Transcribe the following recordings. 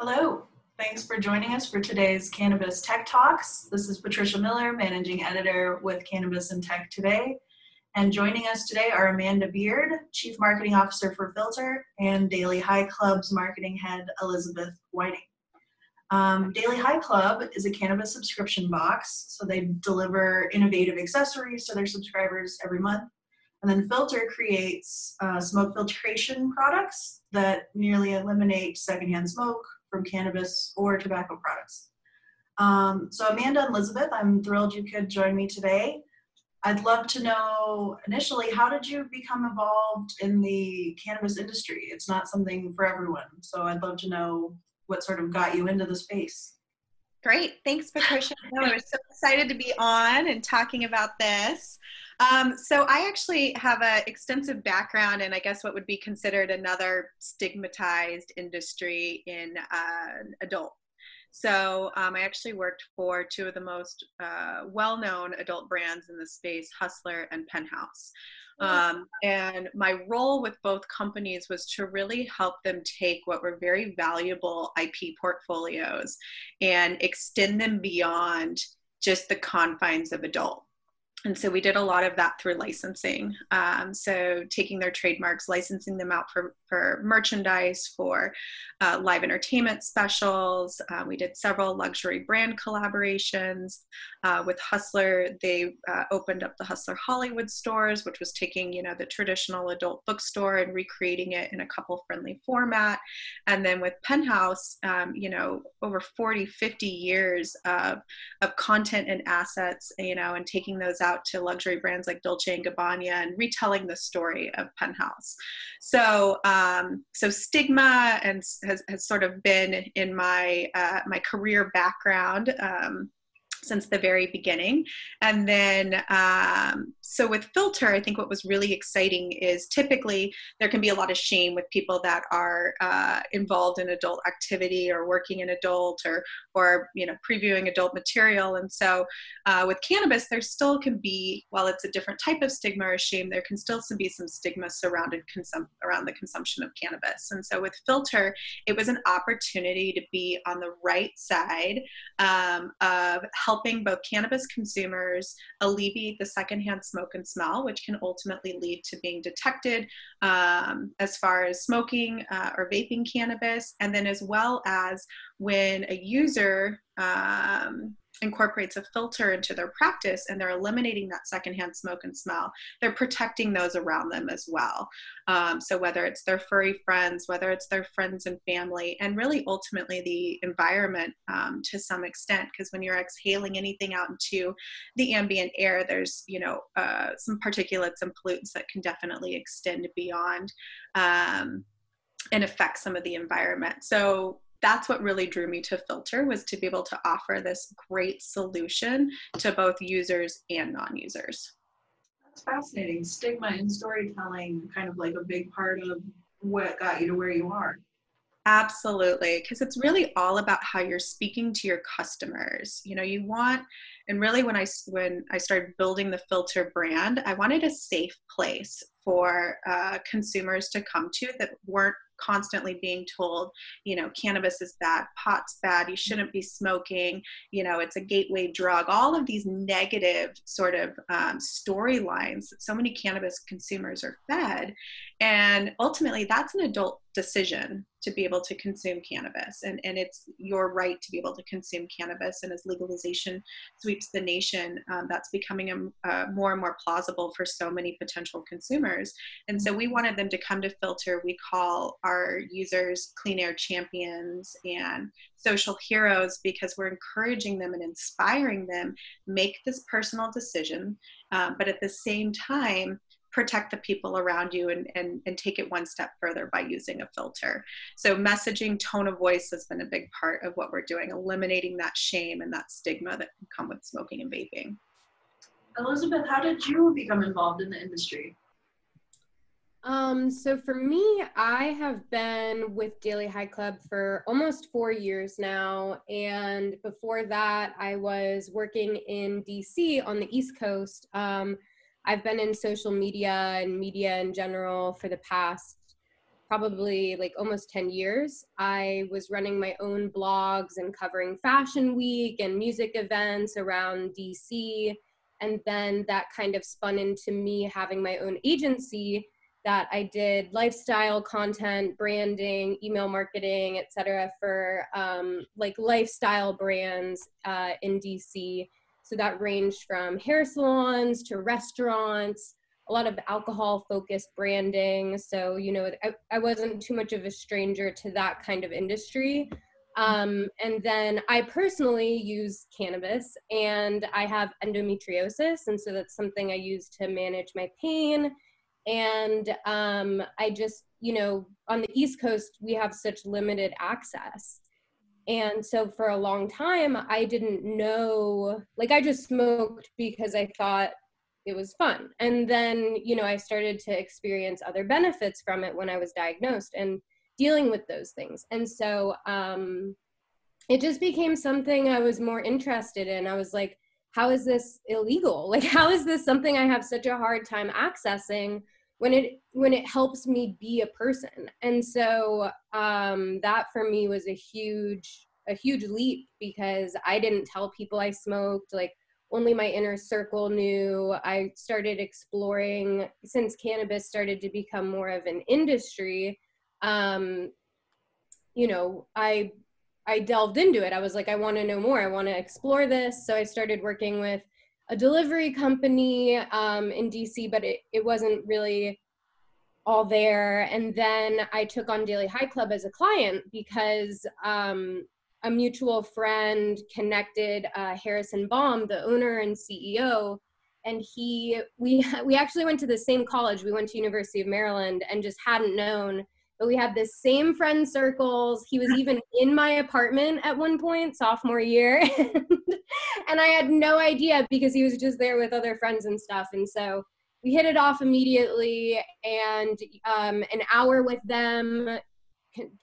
Hello, thanks for joining us for today's Cannabis Tech Talks. This is Patricia Miller, Managing Editor with Cannabis and Tech Today. And joining us today are Amanda Byrd, Chief Marketing Officer for Philter, and Daily High Club's Marketing Head, Elizabeth Whiting. Um, Daily High Club is a cannabis subscription box, so they deliver innovative accessories to their subscribers every month. And then Philter creates uh, smoke filtration products that nearly eliminate secondhand smoke, from cannabis or tobacco products. Um, so Amanda and Elizabeth, I'm thrilled you could join me today. I'd love to know initially, how did you become involved in the cannabis industry? It's not something for everyone. So I'd love to know what sort of got you into the space. Great. Thanks, Patricia. we're so excited to be on and talking about this. Um, so I actually have an extensive background in, I guess, what would be considered another stigmatized industry in uh, adult. So um, I actually worked for two of the most uh, well-known adult brands in the space, Hustler and Penthouse. Um, and my role with both companies was to really help them take what were very valuable IP portfolios and extend them beyond just the confines of adult and so we did a lot of that through licensing. Um, so taking their trademarks, licensing them out for, for merchandise, for uh, live entertainment specials. Uh, we did several luxury brand collaborations uh, with Hustler. They uh, opened up the Hustler Hollywood stores, which was taking you know the traditional adult bookstore and recreating it in a couple friendly format. And then with Penthouse, um, you know over 40, 50 years of of content and assets, you know, and taking those out out to luxury brands like Dolce and Gabbana and retelling the story of Penthouse. So, um, so stigma and has, has sort of been in my uh, my career background. Um, since the very beginning. And then, um, so with Philter, I think what was really exciting is typically there can be a lot of shame with people that are uh, involved in adult activity or working in adult or, or you know, previewing adult material. And so uh, with cannabis, there still can be, while it's a different type of stigma or shame, there can still be some stigma surrounded consum- around the consumption of cannabis. And so with Philter, it was an opportunity to be on the right side um, of helping both cannabis consumers alleviate the secondhand smoke and smell, which can ultimately lead to being detected um, as far as smoking uh, or vaping cannabis, and then as well as when a user um, incorporates a filter into their practice and they're eliminating that secondhand smoke and smell, they're protecting those around them as well. Um, so whether it's their furry friends, whether it's their friends and family, and really ultimately the environment um, to some extent, because when you're exhaling anything out into the ambient air, there's you know uh, some particulates and pollutants that can definitely extend beyond. Um, and affect some of the environment. So that's what really drew me to Philter was to be able to offer this great solution to both users and non-users. That's fascinating. Stigma in storytelling kind of like a big part of what got you to where you are. Absolutely because it's really all about how you're speaking to your customers. You know you want and really when i when i started building the Philter brand i wanted a safe place for uh, consumers to come to that weren't constantly being told, you know, cannabis is bad, pot's bad, you shouldn't be smoking, you know, it's a gateway drug, all of these negative sort of um, storylines that so many cannabis consumers are fed. And ultimately, that's an adult decision to be able to consume cannabis. And, and it's your right to be able to consume cannabis. And as legalization sweeps the nation, um, that's becoming a, uh, more and more plausible for so many potential consumers. And so we wanted them to come to Philter. We call our users clean air champions and social heroes because we're encouraging them and inspiring them make this personal decision. Um, but at the same time, protect the people around you and, and, and take it one step further by using a filter. So, messaging, tone of voice has been a big part of what we're doing, eliminating that shame and that stigma that can come with smoking and vaping. Elizabeth, how did you become involved in the industry? Um, so for me, I have been with Daily High Club for almost four years now. And before that, I was working in DC on the East Coast. Um, I've been in social media and media in general for the past probably like almost 10 years. I was running my own blogs and covering Fashion Week and music events around DC. And then that kind of spun into me having my own agency that I did lifestyle content, branding, email marketing, etc., for um, like lifestyle brands uh, in DC. So that ranged from hair salons to restaurants, a lot of alcohol focused branding. So, you know, I, I wasn't too much of a stranger to that kind of industry. Um, and then I personally use cannabis and I have endometriosis. And so that's something I use to manage my pain and um, i just you know on the east coast we have such limited access and so for a long time i didn't know like i just smoked because i thought it was fun. And then you know i started to experience other benefits from it when i was diagnosed and dealing with those things. And so um, it just became something i was more interested in. I was like how is this illegal? Like how is this something i have such a hard time accessing when it when it helps me be a person. And so um, that for me was a huge a huge leap because i didn't tell people i smoked like only my inner circle knew. I started exploring since cannabis started to become more of an industry um, you know i i delved into it. I was like i want to know more. I want to explore this. So i started working with a delivery company um, in DC, but it, it wasn't really all there. And then I took on Daily High Club as a client because um, a mutual friend connected uh, Harrison Baum, the owner and CEO, and he we we actually went to the same college. We went to University of Maryland and just hadn't known but we had the same friend circles. He was even in my apartment at one point, sophomore year. and I had no idea because he was just there with other friends and stuff. And so we hit it off immediately. And um, an hour with them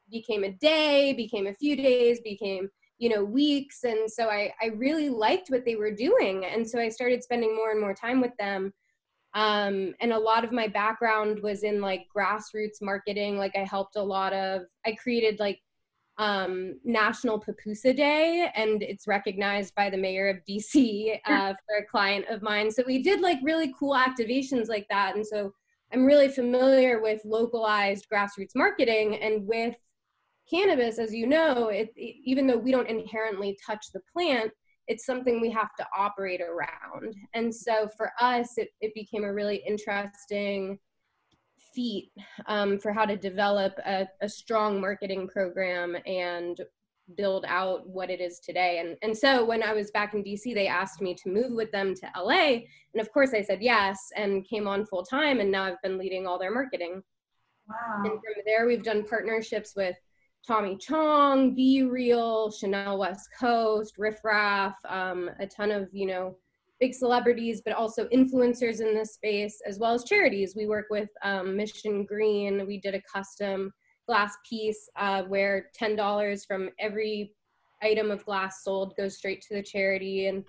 became a day, became a few days, became you know weeks and so I, I really liked what they were doing and so i started spending more and more time with them um, and a lot of my background was in like grassroots marketing. Like i helped a lot of i created like um, national pupusa day and it's recognized by the mayor of dc uh, for a client of mine. So we did like really cool activations like that. And so i'm really familiar with localized grassroots marketing and with cannabis as you know it, it, even though we don't inherently touch the plant it's something we have to operate around. And so for us, it, it became a really interesting feat um, for how to develop a, a, strong marketing program and build out what it is today. And, and so when I was back in DC, they asked me to move with them to LA. And of course, I said yes and came on full time. And now I've been leading all their marketing. Wow. And from there, we've done partnerships with Tommy Chong, B-Real, Chanel West Coast, Riff Raff, um, a ton of, you know, big celebrities, but also influencers in this space, as well as charities. We work with um, Mission Green. We did a custom glass piece uh, where $10 from every item of glass sold goes straight to the charity. And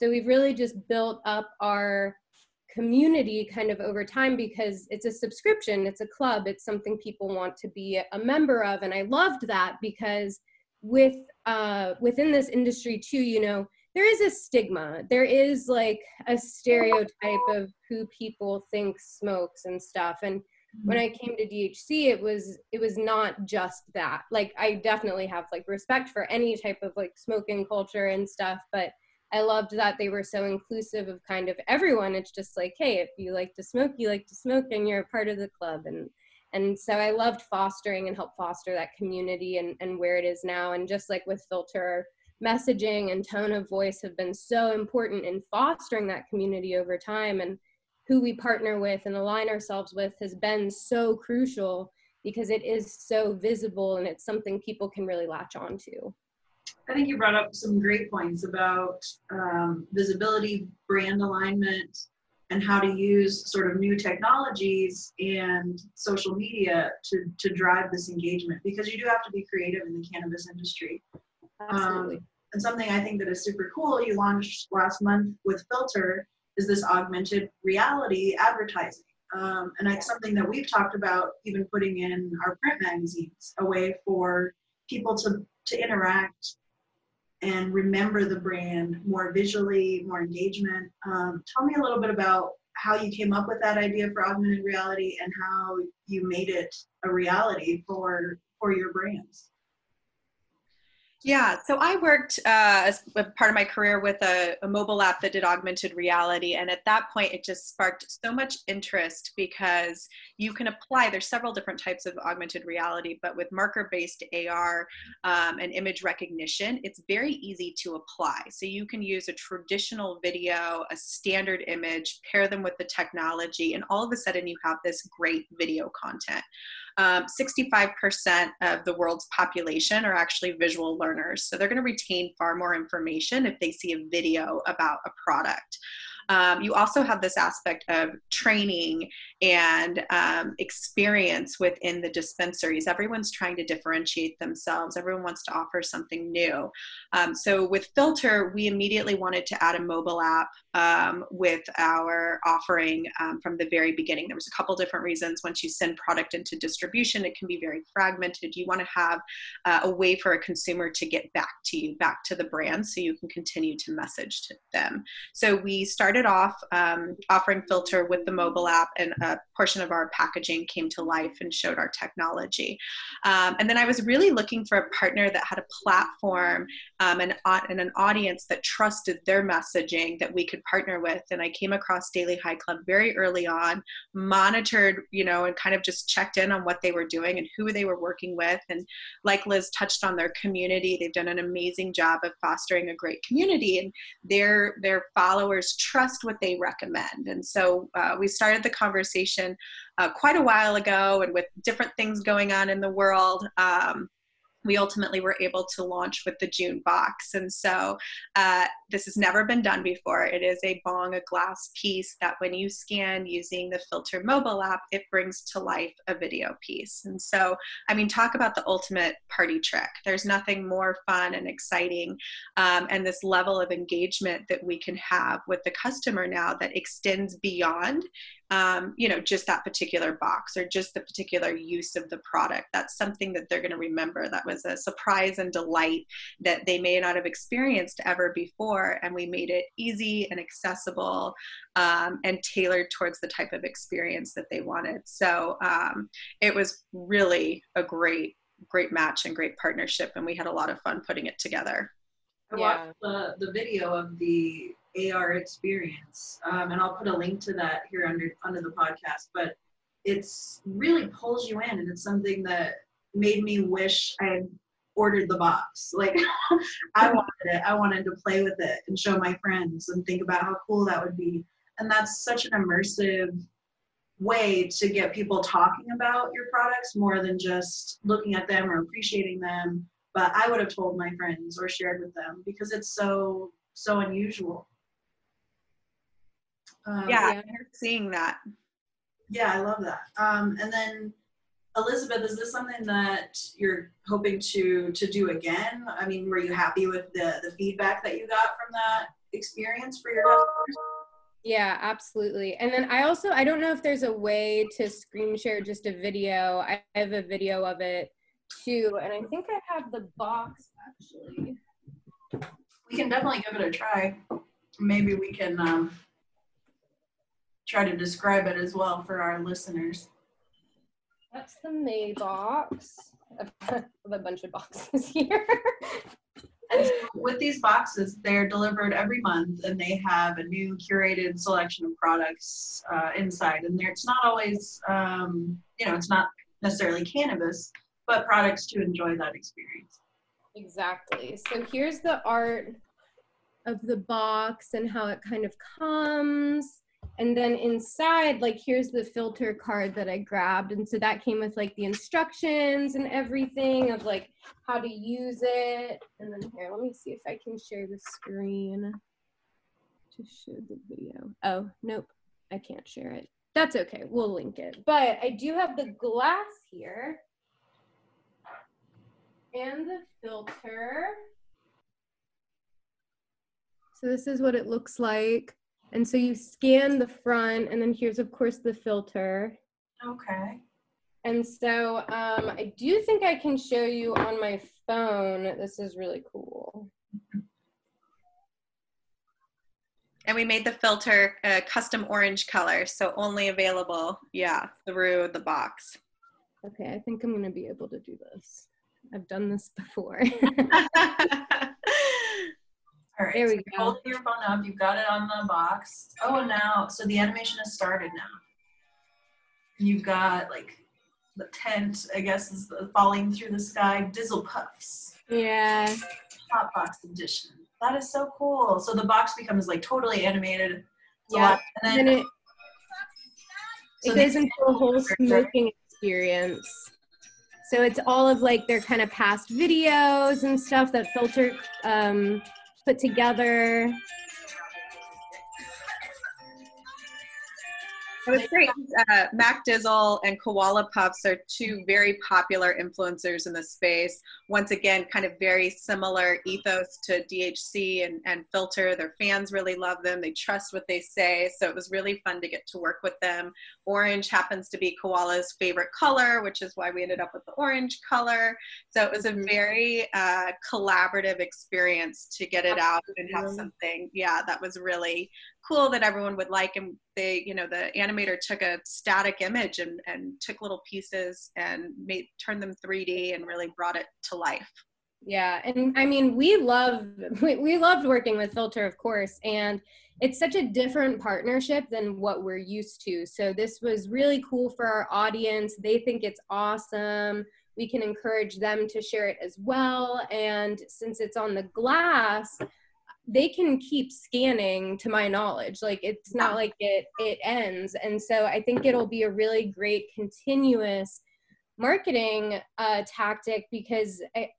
so we've really just built up our community kind of over time because it's a subscription, it's a club, it's something people want to be a member of. And I loved that because with uh, within this industry too, you know, there is a stigma. There is like a stereotype of who people think smokes and stuff. And when I came to DHC, it was it was not just that. Like I definitely have like respect for any type of like smoking culture and stuff, but I loved that they were so inclusive of kind of everyone. It's just like, hey, if you like to smoke, you like to smoke, and you're a part of the club. And and so I loved fostering and help foster that community and, and where it is now. And just like with Philter, messaging and tone of voice have been so important in fostering that community over time. And who we partner with and align ourselves with has been so crucial because it is so visible and it's something people can really latch on to. I think you brought up some great points about um, visibility, brand alignment, and how to use sort of new technologies and social media to, to drive this engagement because you do have to be creative in the cannabis industry. Absolutely. Um, and something I think that is super cool you launched last month with Philter is this augmented reality advertising. Um, and it's something that we've talked about even putting in our print magazines, a way for people to, to interact and remember the brand more visually, more engagement. Um, tell me a little bit about how you came up with that idea for augmented reality and how you made it a reality for for your brands. Yeah, so I worked uh, as part of my career with a, a, mobile app that did augmented reality. And at that point, it just sparked so much interest because you can apply, there's several different types of augmented reality, but with marker based AR um, and image recognition, it's very easy to apply. So you can use a traditional video, a standard image, pair them with the technology, and all of a sudden you have this great video content um, 65% of the world's population are actually visual learners. So they're going to retain far more information if they see a video about a product. Um, you also have this aspect of training and um, experience within the dispensaries. Everyone's trying to differentiate themselves, everyone wants to offer something new. Um, so, with Philter, we immediately wanted to add a mobile app um, with our offering um, from the very beginning. There was a couple different reasons. Once you send product into distribution, it can be very fragmented. You want to have uh, a way for a consumer to get back to you, back to the brand, so you can continue to message to them. So we started off um, offering Philter with the mobile app, and a portion of our packaging came to life and showed our technology. Um, and then I was really looking for a partner that had a platform um, and, and an audience that trusted their messaging that we could partner with and i came across daily high club very early on monitored you know and kind of just checked in on what they were doing and who they were working with and like liz touched on their community they've done an amazing job of fostering a great community and their their followers trust what they recommend. And so uh, we started the conversation uh, quite a while ago and with different things going on in the world um, we ultimately were able to launch with the June box. And so uh, this has never been done before. It is a bong, a glass piece that when you scan using the Philter mobile app, it brings to life a video piece. And so, I mean, talk about the ultimate party trick. There's nothing more fun and exciting um, and this level of engagement that we can have with the customer now that extends beyond um, you know, just that particular box or just the particular use of the product. That's something that they're going to remember. That was a surprise and delight that they may not have experienced ever before. And we made it easy and accessible um, and tailored towards the type of experience that they wanted. So um, it was really a great, great match and great partnership. And we had a lot of fun putting it together. I watched the, the video of the AR experience. Um, and I'll put a link to that here under under the podcast. But it's really pulls you in, and it's something that made me wish I had ordered the box. Like I wanted it. I wanted to play with it and show my friends and think about how cool that would be. And that's such an immersive way to get people talking about your products more than just looking at them or appreciating them. But I would have told my friends or shared with them because it's so so unusual. Um, yeah, yeah. Seeing that. Yeah, I love that. Um, and then Elizabeth, is this something that you're hoping to to do again? I mean, were you happy with the the feedback that you got from that experience for your customers? Yeah, absolutely. And then I also I don't know if there's a way to screen share just a video. I have a video of it too, and I think I have the box actually. We can definitely give it a try. Maybe we can um, try to describe it as well for our listeners. That's the May box. A bunch of boxes here. and with these boxes, they're delivered every month and they have a new curated selection of products uh, inside. And there, it's not always, um, you know, it's not necessarily cannabis, but products to enjoy that experience. Exactly. So here's the art of the box and how it kind of comes and then inside like here's the filter card that i grabbed and so that came with like the instructions and everything of like how to use it and then here let me see if i can share the screen to show the video oh nope I can't share it. That's okay. We'll link it. But I do have the glass here and the filter. So this is what it looks like. And so you scan the front, and then here's, of course, the filter. Okay. And so um, I do think I can show you on my phone. This is really cool. And we made the filter a custom orange color, so only available, yeah, through the box. Okay, I think I'm gonna be able to do this. I've done this before. All right. There we so go. Hold your phone up. You've got it on the box. Oh, and now, so the animation has started now. You've got like the tent, I guess, is the, falling through the sky. Dizzle puffs. yeah, Hot box edition. That is so cool. So the box becomes like totally animated. It's Yeah, And and then, then it, so it goes into a whole smoking experience. So it's all of like their kind of past videos and stuff that Philter um, put together. It was great. Uh, Mac Dizzle and Koala Puffs are two very popular influencers in the space. Once again, kind of very similar ethos to DHC and, and Philter. Their fans really love them. They trust what they say. So it was really fun to get to work with them. Orange happens to be Koala's favorite color, which is why we ended up with the orange color. So it was a Mhm. very uh, collaborative experience to get it out and have something, yeah, that was really cool that everyone would like and they you know the animator took a static image and, and took little pieces and made turned them 3d and really brought it to life Yeah, and I mean, we love we, we loved working with Philter, of course, and it's such a different partnership than what we're used to. So this was really cool for our audience. They think it's awesome. We can encourage them to share it as well. And since it's on the glass, they can keep scanning to my knowledge. Like it's not like it it ends. And so i think it'll be a really great continuous marketing uh, tactic because I,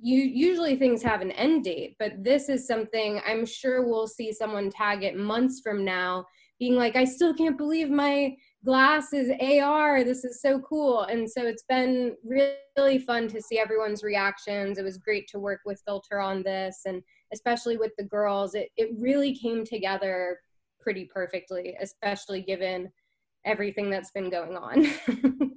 you usually things have an end date but this is something i'm sure we'll see someone tag it months from now being like i still can't believe my glass is ar this is so cool. And so it's been really fun to see everyone's reactions. It was great to work with Philter on this and especially with the girls it, it really came together pretty perfectly especially given everything that's been going on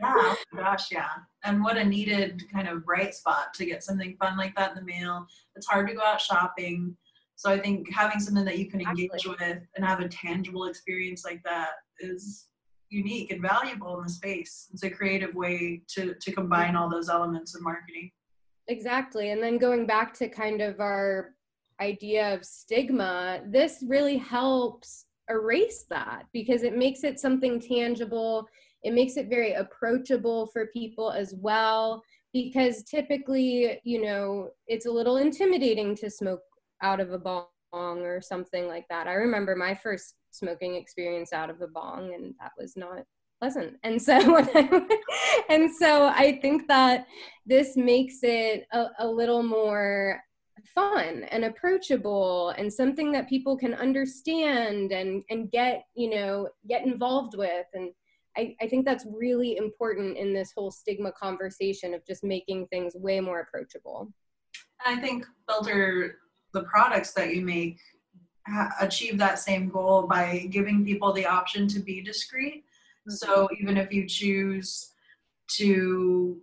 yeah, oh gosh, yeah. And what a needed kind of bright spot to get something fun like that in the mail. It's hard to go out shopping. So I think having something that you can engage Exactly. with and have a tangible experience like that is unique and valuable in the space. It's a creative way to to combine all those elements of marketing. Exactly. And then going back to kind of our idea of stigma, this really helps erase that because it makes it something tangible. It makes it very approachable for people as well. Because typically, you know, it's a little intimidating to smoke out of a bong or something like that. I remember my first smoking experience out of a bong, and that was not pleasant. And so, and so I think that this makes it a, a little more fun and approachable and something that people can understand and and get you know get involved with and I, I think that's really important in this whole stigma conversation of just making things way more approachable I think Philter the products that you make ha- achieve that same goal by giving people the option to be discreet. So mm-hmm. even if you choose to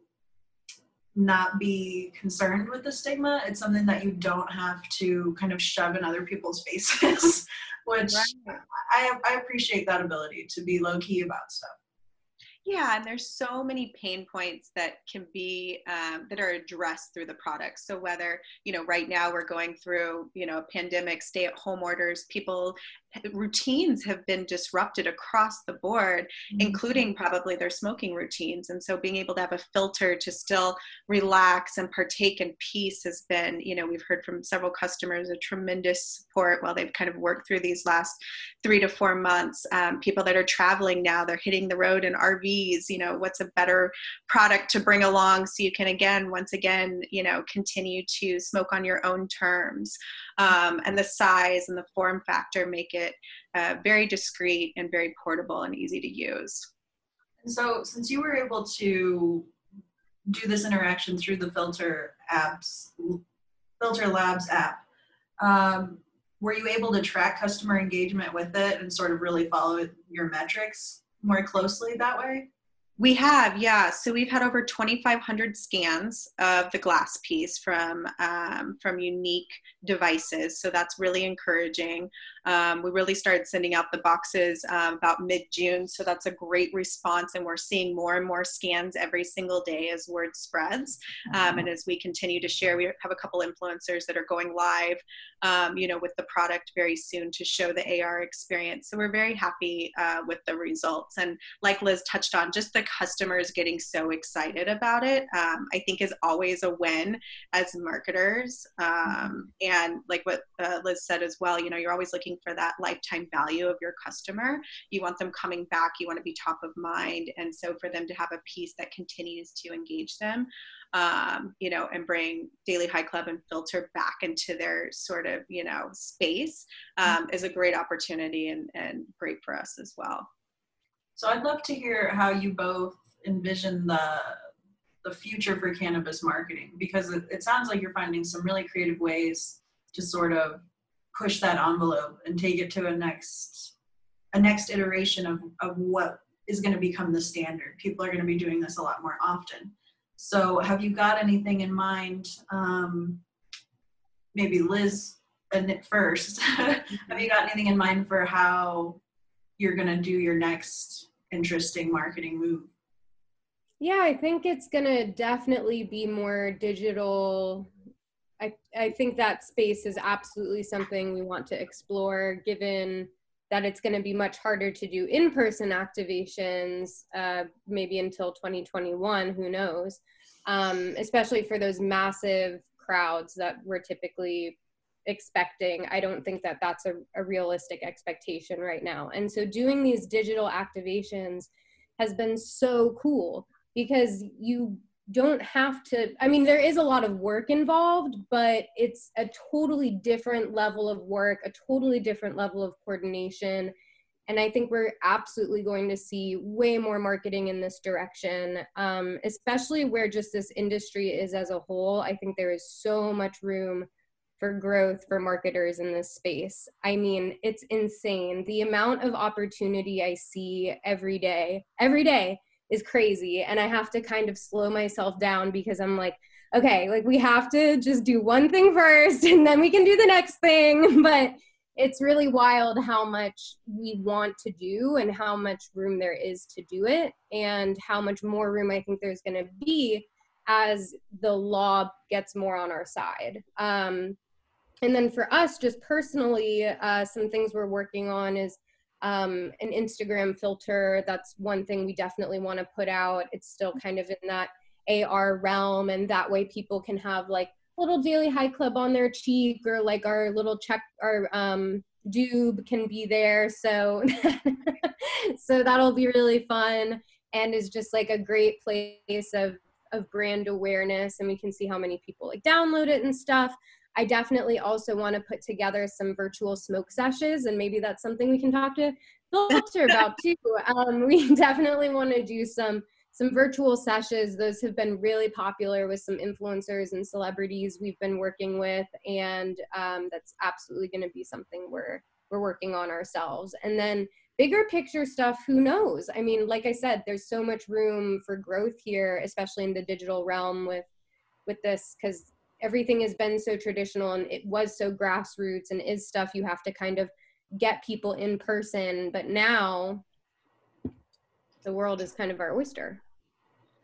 not be concerned with the stigma, it's something that you don't have to kind of shove in other people's faces, which Right. I, I appreciate that ability to be low key about stuff. Yeah and there's so many pain points that can be um, that are addressed through the product. So whether you know right now we're going through you know a pandemic stay at home orders people routines have been disrupted across the board including probably their smoking routines. And so being able to have a filter to still relax and partake in peace has been you know we've heard from several customers a tremendous support while they've kind of worked through these last three to four months. Um, people that are traveling now they're hitting the road in rvs you know what's a better product to bring along so you can again once again you know continue to smoke on your own terms? Um, and the size and the form factor make it uh, very discreet and very portable and easy to use. And so since you were able to do this interaction through the filter apps Philter Labs app um, were you able to track customer engagement with it and sort of really follow your metrics more closely that way? We have, yeah. So we've had over 2,500 scans of the glass piece from um, from unique devices. So that's really encouraging. Um, we really started sending out the boxes um, about mid June. So that's a great response, and we're seeing more and more scans every single day as word spreads. Um, and as we continue to share, we have a couple influencers that are going live, um, you know, with the product very soon to show the AR experience. So we're very happy uh, with the results. And like Liz touched on, just the customers getting so excited about it, um, I think is always a win as marketers. Um, and like what uh, Liz said as well, you know, you're always looking for that lifetime value of your customer. You want them coming back, you want to be top of mind. And so for them to have a piece that continues to engage them, um, you know, and bring Daily High Club and Philter back into their sort of, you know, space um, is a great opportunity and, and great for us as well. So I'd love to hear how you both envision the the future for cannabis marketing because it, it sounds like you're finding some really creative ways to sort of push that envelope and take it to a next a next iteration of, of what is going to become the standard. People are going to be doing this a lot more often. So have you got anything in mind? Um, maybe Liz first. have you got anything in mind for how you're going to do your next interesting marketing move? Yeah, I think it's going to definitely be more digital. I, I think that space is absolutely something we want to explore given that it's going to be much harder to do in person activations, uh, maybe until 2021, who knows, um, especially for those massive crowds that we're typically expecting. I don't think that that's a, a realistic expectation right now. And so doing these digital activations has been so cool because you don't have to i mean there is a lot of work involved but it's a totally different level of work a totally different level of coordination and i think we're absolutely going to see way more marketing in this direction um, especially where just this industry is as a whole i think there is so much room for growth for marketers in this space. I mean it's insane. The amount of opportunity i see every day every day is crazy. And i have to kind of slow myself down because i'm like okay like we have to just do one thing first and then we can do the next thing. But it's really wild how much we want to do and how much room there is to do it and how much more room i think there's going to be as the law gets more on our side. Um, and then for us just personally uh, some things we're working on is um, an Instagram filter. That's one thing we definitely want to put out. It's still kind of in that AR realm, and that way people can have like little daily high club on their cheek or like our little check our um doob can be there so so that'll be really fun and is just like a great place of of brand awareness and we can see how many people like download it and stuff I definitely also want to put together some virtual smoke sessions, and maybe that's something we can talk to the Philter about too. Um, we definitely want to do some some virtual sessions. Those have been really popular with some influencers and celebrities we've been working with, and um, that's absolutely going to be something we're we're working on ourselves. And then bigger picture stuff, who knows? I mean, like I said, there's so much room for growth here, especially in the digital realm with with this because everything has been so traditional and it was so grassroots and is stuff you have to kind of get people in person but now the world is kind of our oyster.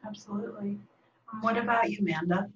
Absolutely. Um, what about you amanda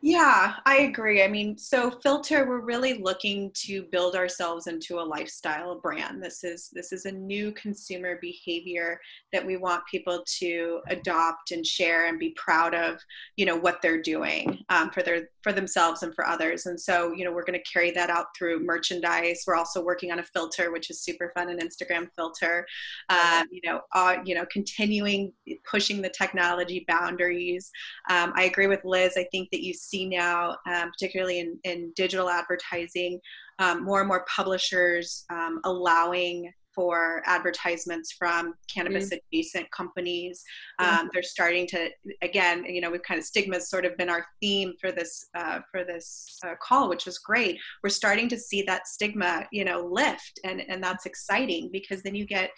Yeah, I agree. I mean, so Philter, we're really looking to build ourselves into a lifestyle brand. This is this is a new consumer behavior that we want people to adopt and share and be proud of. You know what they're doing um, for their for themselves and for others. And so, you know, we're going to carry that out through merchandise. We're also working on a filter, which is super fun, an Instagram filter. Um, you know, uh, you know, continuing pushing the technology boundaries. Um, I agree with Liz. I think that you see now, um, particularly in, in digital advertising, um, more and more publishers um, allowing for advertisements from cannabis mm. adjacent companies. Um, they're starting to, again, you know, we've kind of stigma sort of been our theme for this uh, for this uh, call, which is great. We're starting to see that stigma, you know, lift, and and that's exciting because then you get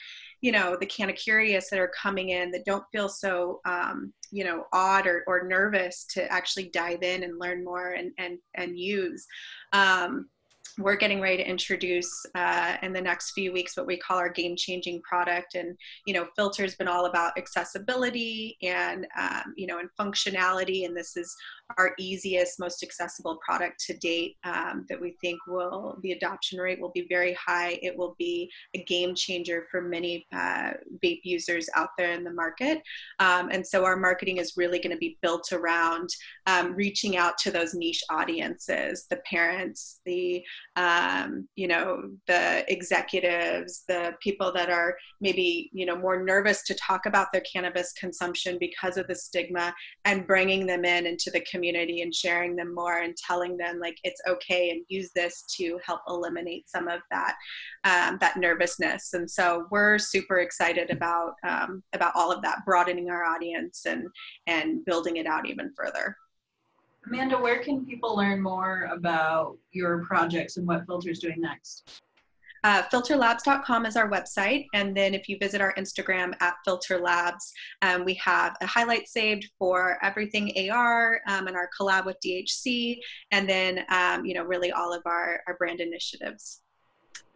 you know the kind of curious that are coming in that don't feel so um, you know odd or, or nervous to actually dive in and learn more and and and use um, we're getting ready to introduce uh, in the next few weeks what we call our game changing product. And you know Philter's been all about accessibility and um, you know and functionality. And this is our easiest most accessible product to date um, that we think will the adoption rate will be very high. It will be a game changer for many uh, vape users out there in the market. Um, and so our marketing is really going to be built around um, reaching out to those niche audiences the parents the um, you know the executives the people that are maybe you know more nervous to talk about their cannabis consumption because of the stigma and bringing them in into the community and sharing them more and telling them like it's okay and use this to help eliminate some of that um, that nervousness. And so we're super excited about um, about all of that broadening our audience and and building it out even further Amanda, where can people learn more about your projects and what Philter's doing next? Uh, philterlabs.com is our website. And then if you visit our Instagram at philterlabs, um, we have a highlight saved for everything AR um, and our collab with DHC, and then, um, you know, really all of our, our brand initiatives.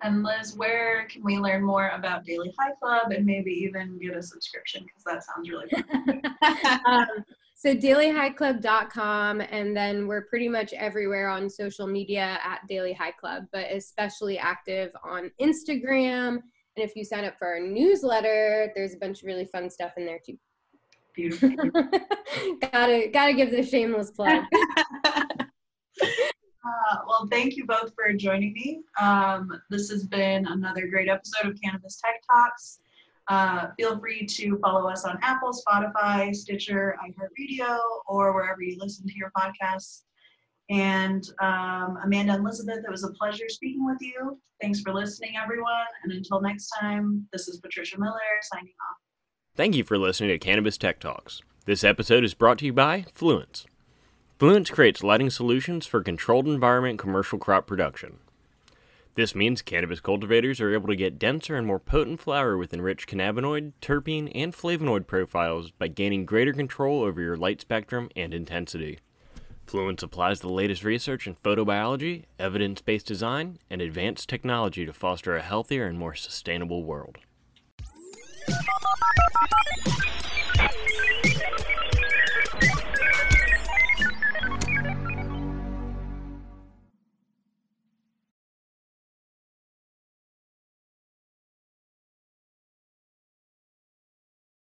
And Liz, where can we learn more about Daily High Club and maybe even get a subscription? Because that sounds really fun. um, so dailyhighclub.com and then we're pretty much everywhere on social media at Daily High Club, but especially active on Instagram. And if you sign up for our newsletter, there's a bunch of really fun stuff in there too. Beautiful. gotta gotta give the shameless plug. Uh, well, thank you both for joining me. Um, this has been another great episode of Cannabis Tech Talks. Uh, feel free to follow us on Apple, Spotify, Stitcher, iHeartRadio, or wherever you listen to your podcasts. And um, Amanda and Elizabeth, it was a pleasure speaking with you. Thanks for listening, everyone. And until next time, this is Patricia Miller signing off. Thank you for listening to Cannabis Tech Talks. This episode is brought to you by Fluence. Fluence creates lighting solutions for controlled environment commercial crop production. This means cannabis cultivators are able to get denser and more potent flower with enriched cannabinoid, terpene, and flavonoid profiles by gaining greater control over your light spectrum and intensity. Fluence applies the latest research in photobiology, evidence based design, and advanced technology to foster a healthier and more sustainable world.